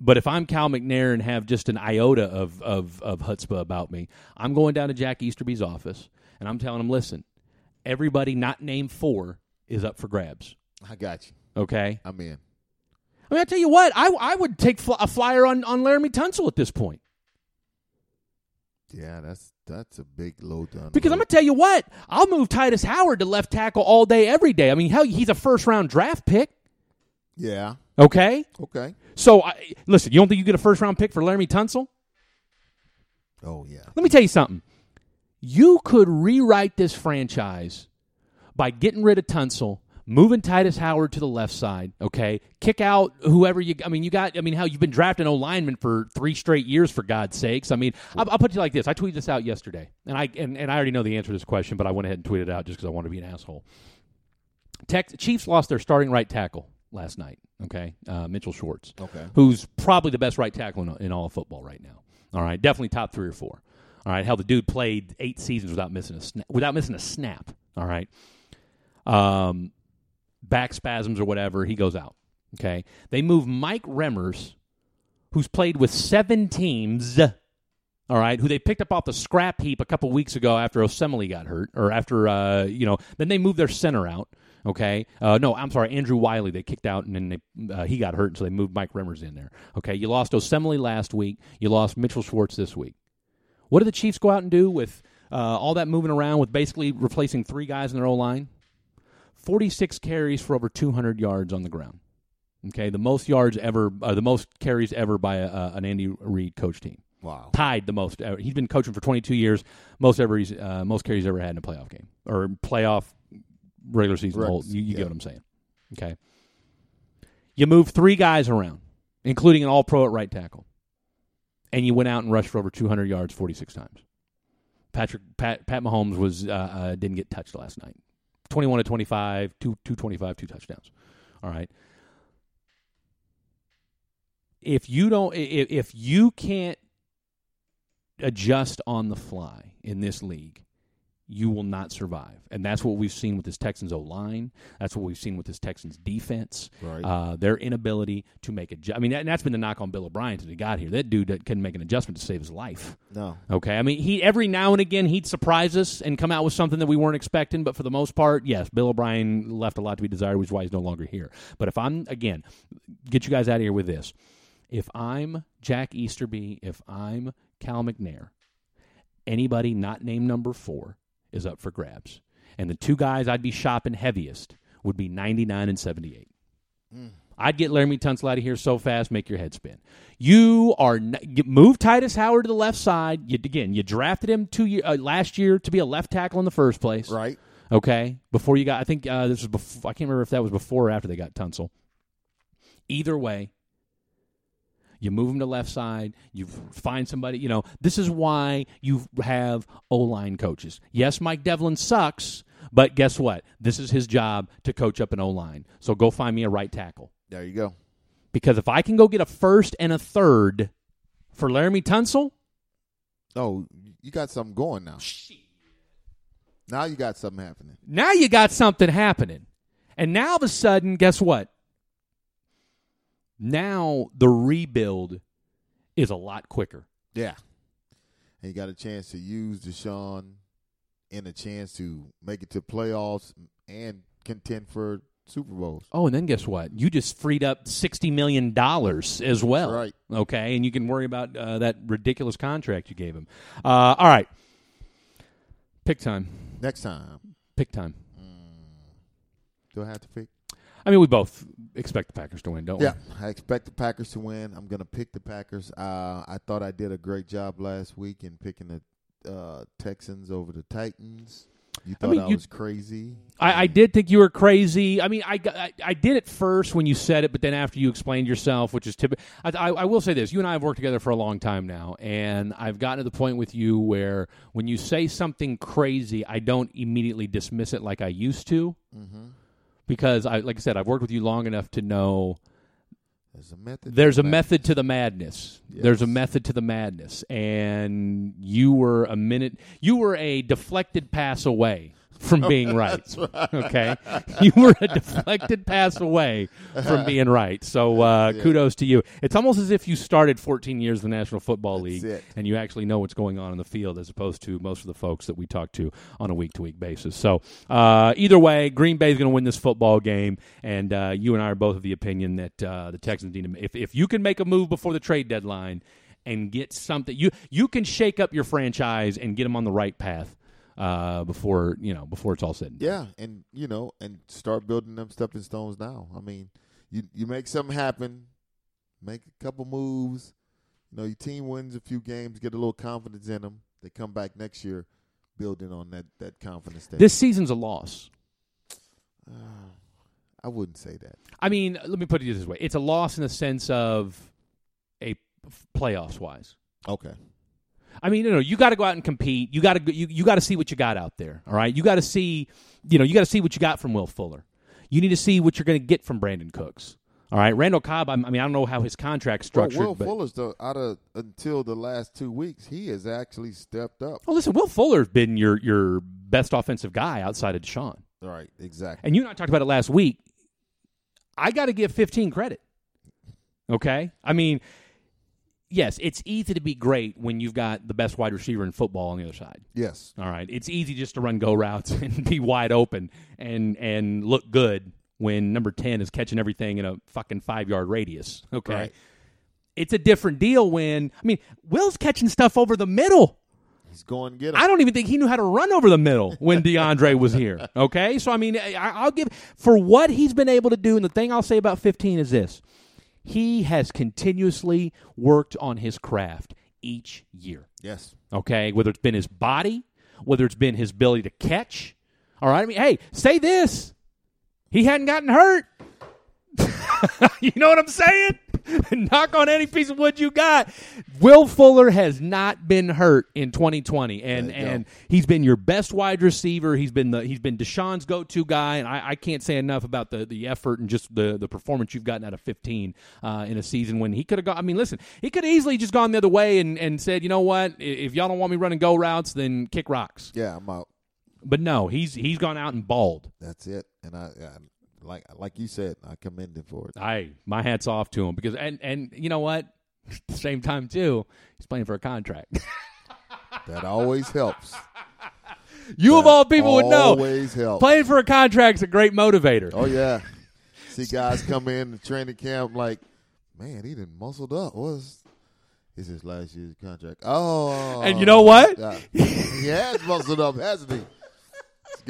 but if I'm Cal McNair and have just an iota of of of chutzpah about me, I'm going down to Jack Easterby's office and I'm telling him, listen, everybody not named four is up for grabs. I got you. Okay. I'm in. I mean, I tell you what, I I would take fl- a flyer on on Laremy Tunsil at this point. Yeah, that's that's a big load to Because I'm gonna tell you what, I'll move Tytus Howard to left tackle all day, every day. I mean, hell, he's a first round draft pick. yeah. Okay, Okay. so I, listen, you don't think you get a first round pick for Laremy Tunsil? Oh yeah. Let me tell you something. You could rewrite this franchise by getting rid of Tunsil, moving Tytus Howard to the left side. Okay, kick out whoever you. I mean, you got. I mean, how you've been drafting O linemen for three straight years, for God's sakes. I mean, I'll, I'll put you like this. I tweeted this out yesterday, and I and, and I already know the answer to this question, but I went ahead and tweeted it out just because I want to be an asshole. Tex, Chiefs lost their starting right tackle last night. Okay, uh, Mitchell Schwartz. Okay. who's probably the best right tackle in, in all of football right now. All right, definitely top three or four. All right, hell, the dude played eight seasons without missing a snap. Without missing a snap. All right, um, back spasms or whatever, he goes out. Okay, they move Mike Remmers, who's played with seven teams. All right, who they picked up off the scrap heap a couple weeks ago after Osemele got hurt, or after uh, you know, then they moved their center out. Okay, uh, no, I'm sorry, Andrew Wylie. They kicked out, and then they, uh, he got hurt, so they moved Mike Remmers in there. Okay, you lost Osemele last week. You lost Mitchell Schwartz this week. What do the Chiefs go out and do with uh, all that moving around, with basically replacing three guys in their O line? Forty-six carries for over 200 yards on the ground. Okay, the most yards ever, uh, the most carries ever by a, uh, an Andy Reid coach team. Wow. Tied the most. Ever. He's been coaching for 22 years. Most ever, he's, uh, most carries ever had in a playoff game or playoff regular season. Whole, you, you Yeah. get what I'm saying? Okay. You move three guys around, including an All-Pro at right tackle, and you went out and rushed for over 200 yards 46 times. Patrick Pat Pat Mahomes was uh, uh, didn't get touched last night. 21 to 25, two 225, two touchdowns. All right. If you don't if, if you can't adjust on the fly in this league, you will not survive. And that's what we've seen with this Texans O line. That's what we've seen with this Texans defense. Right. Uh, their inability to make a. I mean, that, and that's been the knock on Bill O'Brien since he got here. That dude couldn't make an adjustment to save his life. No. Okay, I mean, he every now and again he'd surprise us and come out with something that we weren't expecting, but for the most part, yes, Bill O'Brien left a lot to be desired, which is why he's no longer here. But if I'm again, get you guys out of here with this: if I'm Jack Easterby, if I'm Cal McNair, anybody not named number four is up for grabs, and the two guys I'd be shopping heaviest would be 99 and 78. I'd get Laremy Tunsil out of here so fast, make your head spin. You are n- move Tytus Howard to the left side. You, again, you drafted him two year, uh, last year to be a left tackle in the first place. Right. Okay. Before you got, I think uh, this was before. I can't remember if that was before or after they got Tunsil. Either way, you move them to left side. You find somebody. You know, this is why you have O line coaches. Yes, Mike Devlin sucks, but guess what? This is his job to coach up an O line. So go find me a right tackle. There you go. Because if I can go get a first and a third for Laremy Tunsil, Oh, you got something going now. Now you got something happening. now you got something happening. And now all of a sudden, guess what? Now the rebuild is a lot quicker. Yeah. And you got a chance to use Deshaun and a chance to make it to playoffs and contend for Super Bowls. Oh, and then guess what? You just freed up sixty million dollars as well. right. Okay, and you can worry about uh, that ridiculous contract you gave him. Uh, all right. Pick time. Next time, Pick time. do I have to pick? I mean, we both expect the Packers to win, don't Yeah, we? Yeah, I expect the Packers to win. I'm going to pick the Packers. Uh, I thought I did a great job last week in picking the uh, Texans over the Titans. You thought I, mean, you- was crazy. I, I did think you were crazy. I mean, I, I I did it first when you said it, but then after you explained yourself, which is typical. I, I, I will say this: you and I have worked together for a long time now, and I've gotten to the point with you where when you say something crazy, I don't immediately dismiss it like I used to, because I, like I said, I've worked with you long enough to know There's a method. there's to a the method to the madness. There's a method to the madness, and you were a minute. You were a deflected pass away from being right. Okay, you were a deflected pass away from being right. So uh, kudos to you. It's almost as if you started 14 years in the National Football League, and you actually know what's going on in the field, as opposed to most of the folks that we talk to on a week to week basis. So uh, either way, Green Bay is going to win this football game, and uh, you and I are both of the opinion that uh, the Texans need to. If if you can make a move before the trade deadline and get something, you you can shake up your franchise and get them on the right path uh, before you know before it's all said. and done. Yeah, and you know, and start building them stepping stones now. I mean, you you make something happen, make a couple moves. You know, your team wins a few games, get a little confidence in them. They come back next year, building on that that confidence. That This season's a loss. Uh, I wouldn't say that. I mean, let me put it this way: it's a loss in the sense of a playoffs wise. Okay. I mean, you know, you got to go out and compete. You got to you, you got to see what you got out there. All right, you got to see, you know, you got to see what you got from Will Fuller. You need to see what you're going to get from Brandin Cooks. All right, Randall Cobb. I'm- I mean, I don't know how his contract's Well, structured. Will but, Fuller's the out of until the last two weeks, he has actually stepped up. well, listen, Will Fuller's been your your best offensive guy outside of Deshaun. Right, exactly. And you and I talked about it last week. I got to give 15 credit. Okay? I mean, yes, it's easy to be great when you've got the best wide receiver in football on the other side. Yes. All right. It's easy just to run go routes and be wide open and and look good when number 10 is catching everything in a fucking 5-yard radius. Okay? Right. It's a different deal when I mean, Will's catching stuff over the middle. He's going to get him. I don't even think he knew how to run over the middle when DeAndre was here. Okay, so I mean, I, I'll give for what he's been able to do. And the thing I'll say about 15 is this: he has continuously worked on his craft each year. yes. Okay, whether it's been his body, whether it's been his ability to catch. All right, I mean, hey, say this: he hadn't gotten hurt. you know what I'm saying? Knock on any piece of wood you got. Will Fuller has not been hurt in 2020, and go. and he's been your best wide receiver. He's been the he's been Deshaun's go to guy, and I, I can't say enough about the the effort and just the the performance you've gotten out of 15 uh, in a season when he could have gone. I mean, listen, he could easily just gone the other way and and said, you know what, if y'all don't want me running go routes, then kick rocks. Yeah, I'm out. But no, he's he's gone out and balled. That's it. And I, I like like you said, I commend him for it. I my hats off to him because and and you know what, same time too, he's playing for a contract. That always helps. you of all people would know. Always helps. Playing for a contract's a great motivator. Oh yeah. See guys come in the training camp like, man, he didn't muscled up. What's this is last year's contract? Oh, And you know what? Yeah. he has muscled up, hasn't he?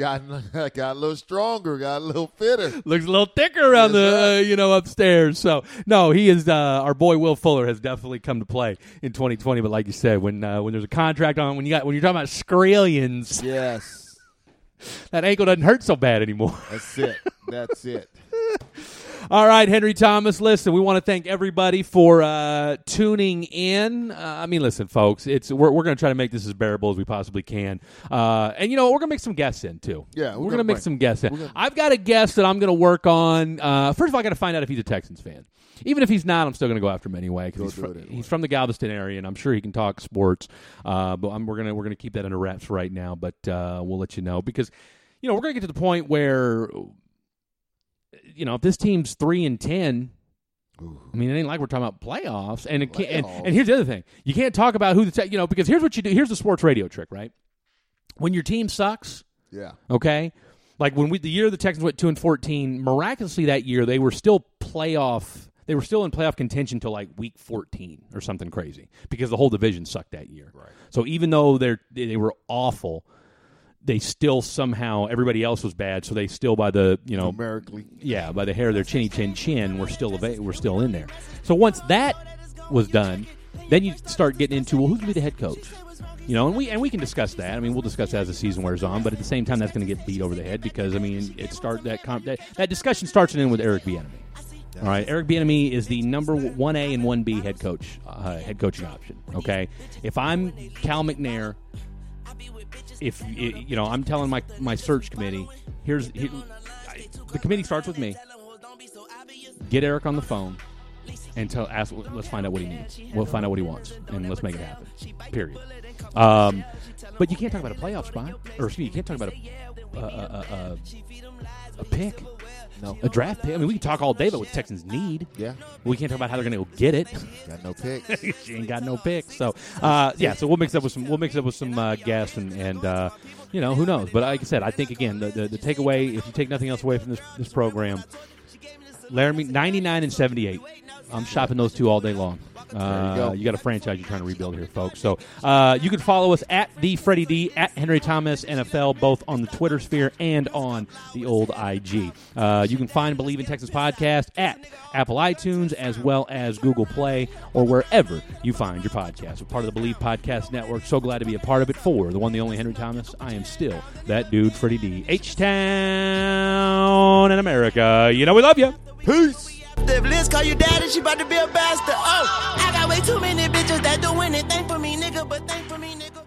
Gotten got a little stronger, got a little fitter. Looks a little thicker around Yes, the uh, you know upstairs. So no, he is uh, our boy Will Fuller has definitely come to play in 2020. But like you said, when uh, when there's a contract on, when you got when you're talking about scrillions, Yes, that ankle doesn't hurt so bad anymore. that's it. That's it. All right, Henry Thomas. Listen, we want to thank everybody for uh, tuning in. Uh, I mean, listen, folks, it's we're, we're going to try to make this as bearable as we possibly can. Uh, and you know, we're going to make some guests in too. Yeah, we're, we're going to make some guests in. gonna- I've got a guest that I'm going to work on. Uh, first of all, I got to find out if he's a Texans fan. Even if he's not, I'm still going to go after him anyway because he's, fr- anyway. he's from the Galveston area, and I'm sure he can talk sports. Uh, but I'm, we're gonna we're gonna keep that under wraps right now. But uh, we'll let you know because you know we're going to get to the point where you know if this team's three and ten. I mean, it ain't like we're talking about playoffs, and it can't, and, and here's the other thing: you can't talk about who the te- you know because here's what you do. Here's the sports radio trick, right? When your team sucks, Yeah. okay, like when we the year the Texans went two and fourteen, miraculously that year they were still playoff. They were still in playoff contention till like week fourteen or something crazy because the whole division sucked that year. Right. So even though they're they were awful, they still somehow everybody else was bad. So they still by the you know Numerically. yeah, by the hair of their chinny chin chin, we're still ava- we're still in there. So once that was done, then you start getting into well, who's going to be the head coach? You know, and we and we can discuss that. I mean, we'll discuss that as the season wears on. But at the same time, that's going to get beat over the head because I mean, it start that com- that, that discussion starts and ends with Eric Bieniemy. All right, Eric Bieniemy is the number one A and one B head coach, uh, head coaching option. Okay, if I'm Cal McNair, if you know, I'm telling my my search committee, here's here, I- the committee starts with me. Get Eric on the phone and tell ask. Let's find out what he needs. We'll find out what he wants, and let's make it happen. Period. Um, but you can't talk about a playoff spot, or excuse me, you can't talk about a a, a, a, a pick. No. A draft pick. I mean, we can talk all day about what the Texans need. Yeah. We can't talk about how they're going to go get it. Got no pick. she ain't got no picks. So, uh, yeah. So we'll mix up with some. We'll mix it up with some uh, guests and and uh, you know who knows. But like I said, I think again the, the the takeaway, if you take nothing else away from this this program, Laremy ninety nine and seventy eight. I'm shopping those two all day long. Uh, go. you got a franchise you're trying to rebuild here, folks. So uh, you can follow us at the Freddie D at Henry Thomas NFL, both on the Twitter sphere and on the old IG. Uh, you can find Believe in Texas podcast at Apple iTunes as well as Google Play or wherever you find your podcast. We're part of the Believe Podcast Network. So glad to be a part of it. For the one, the only Henry Thomas, I am still that dude, Freddie D. H Town in America. You know we love you. Peace. If Liz call you daddy, she about to be a bastard. Oh, I got way too many bitches that do anything for me, nigga, but thank for me, nigga.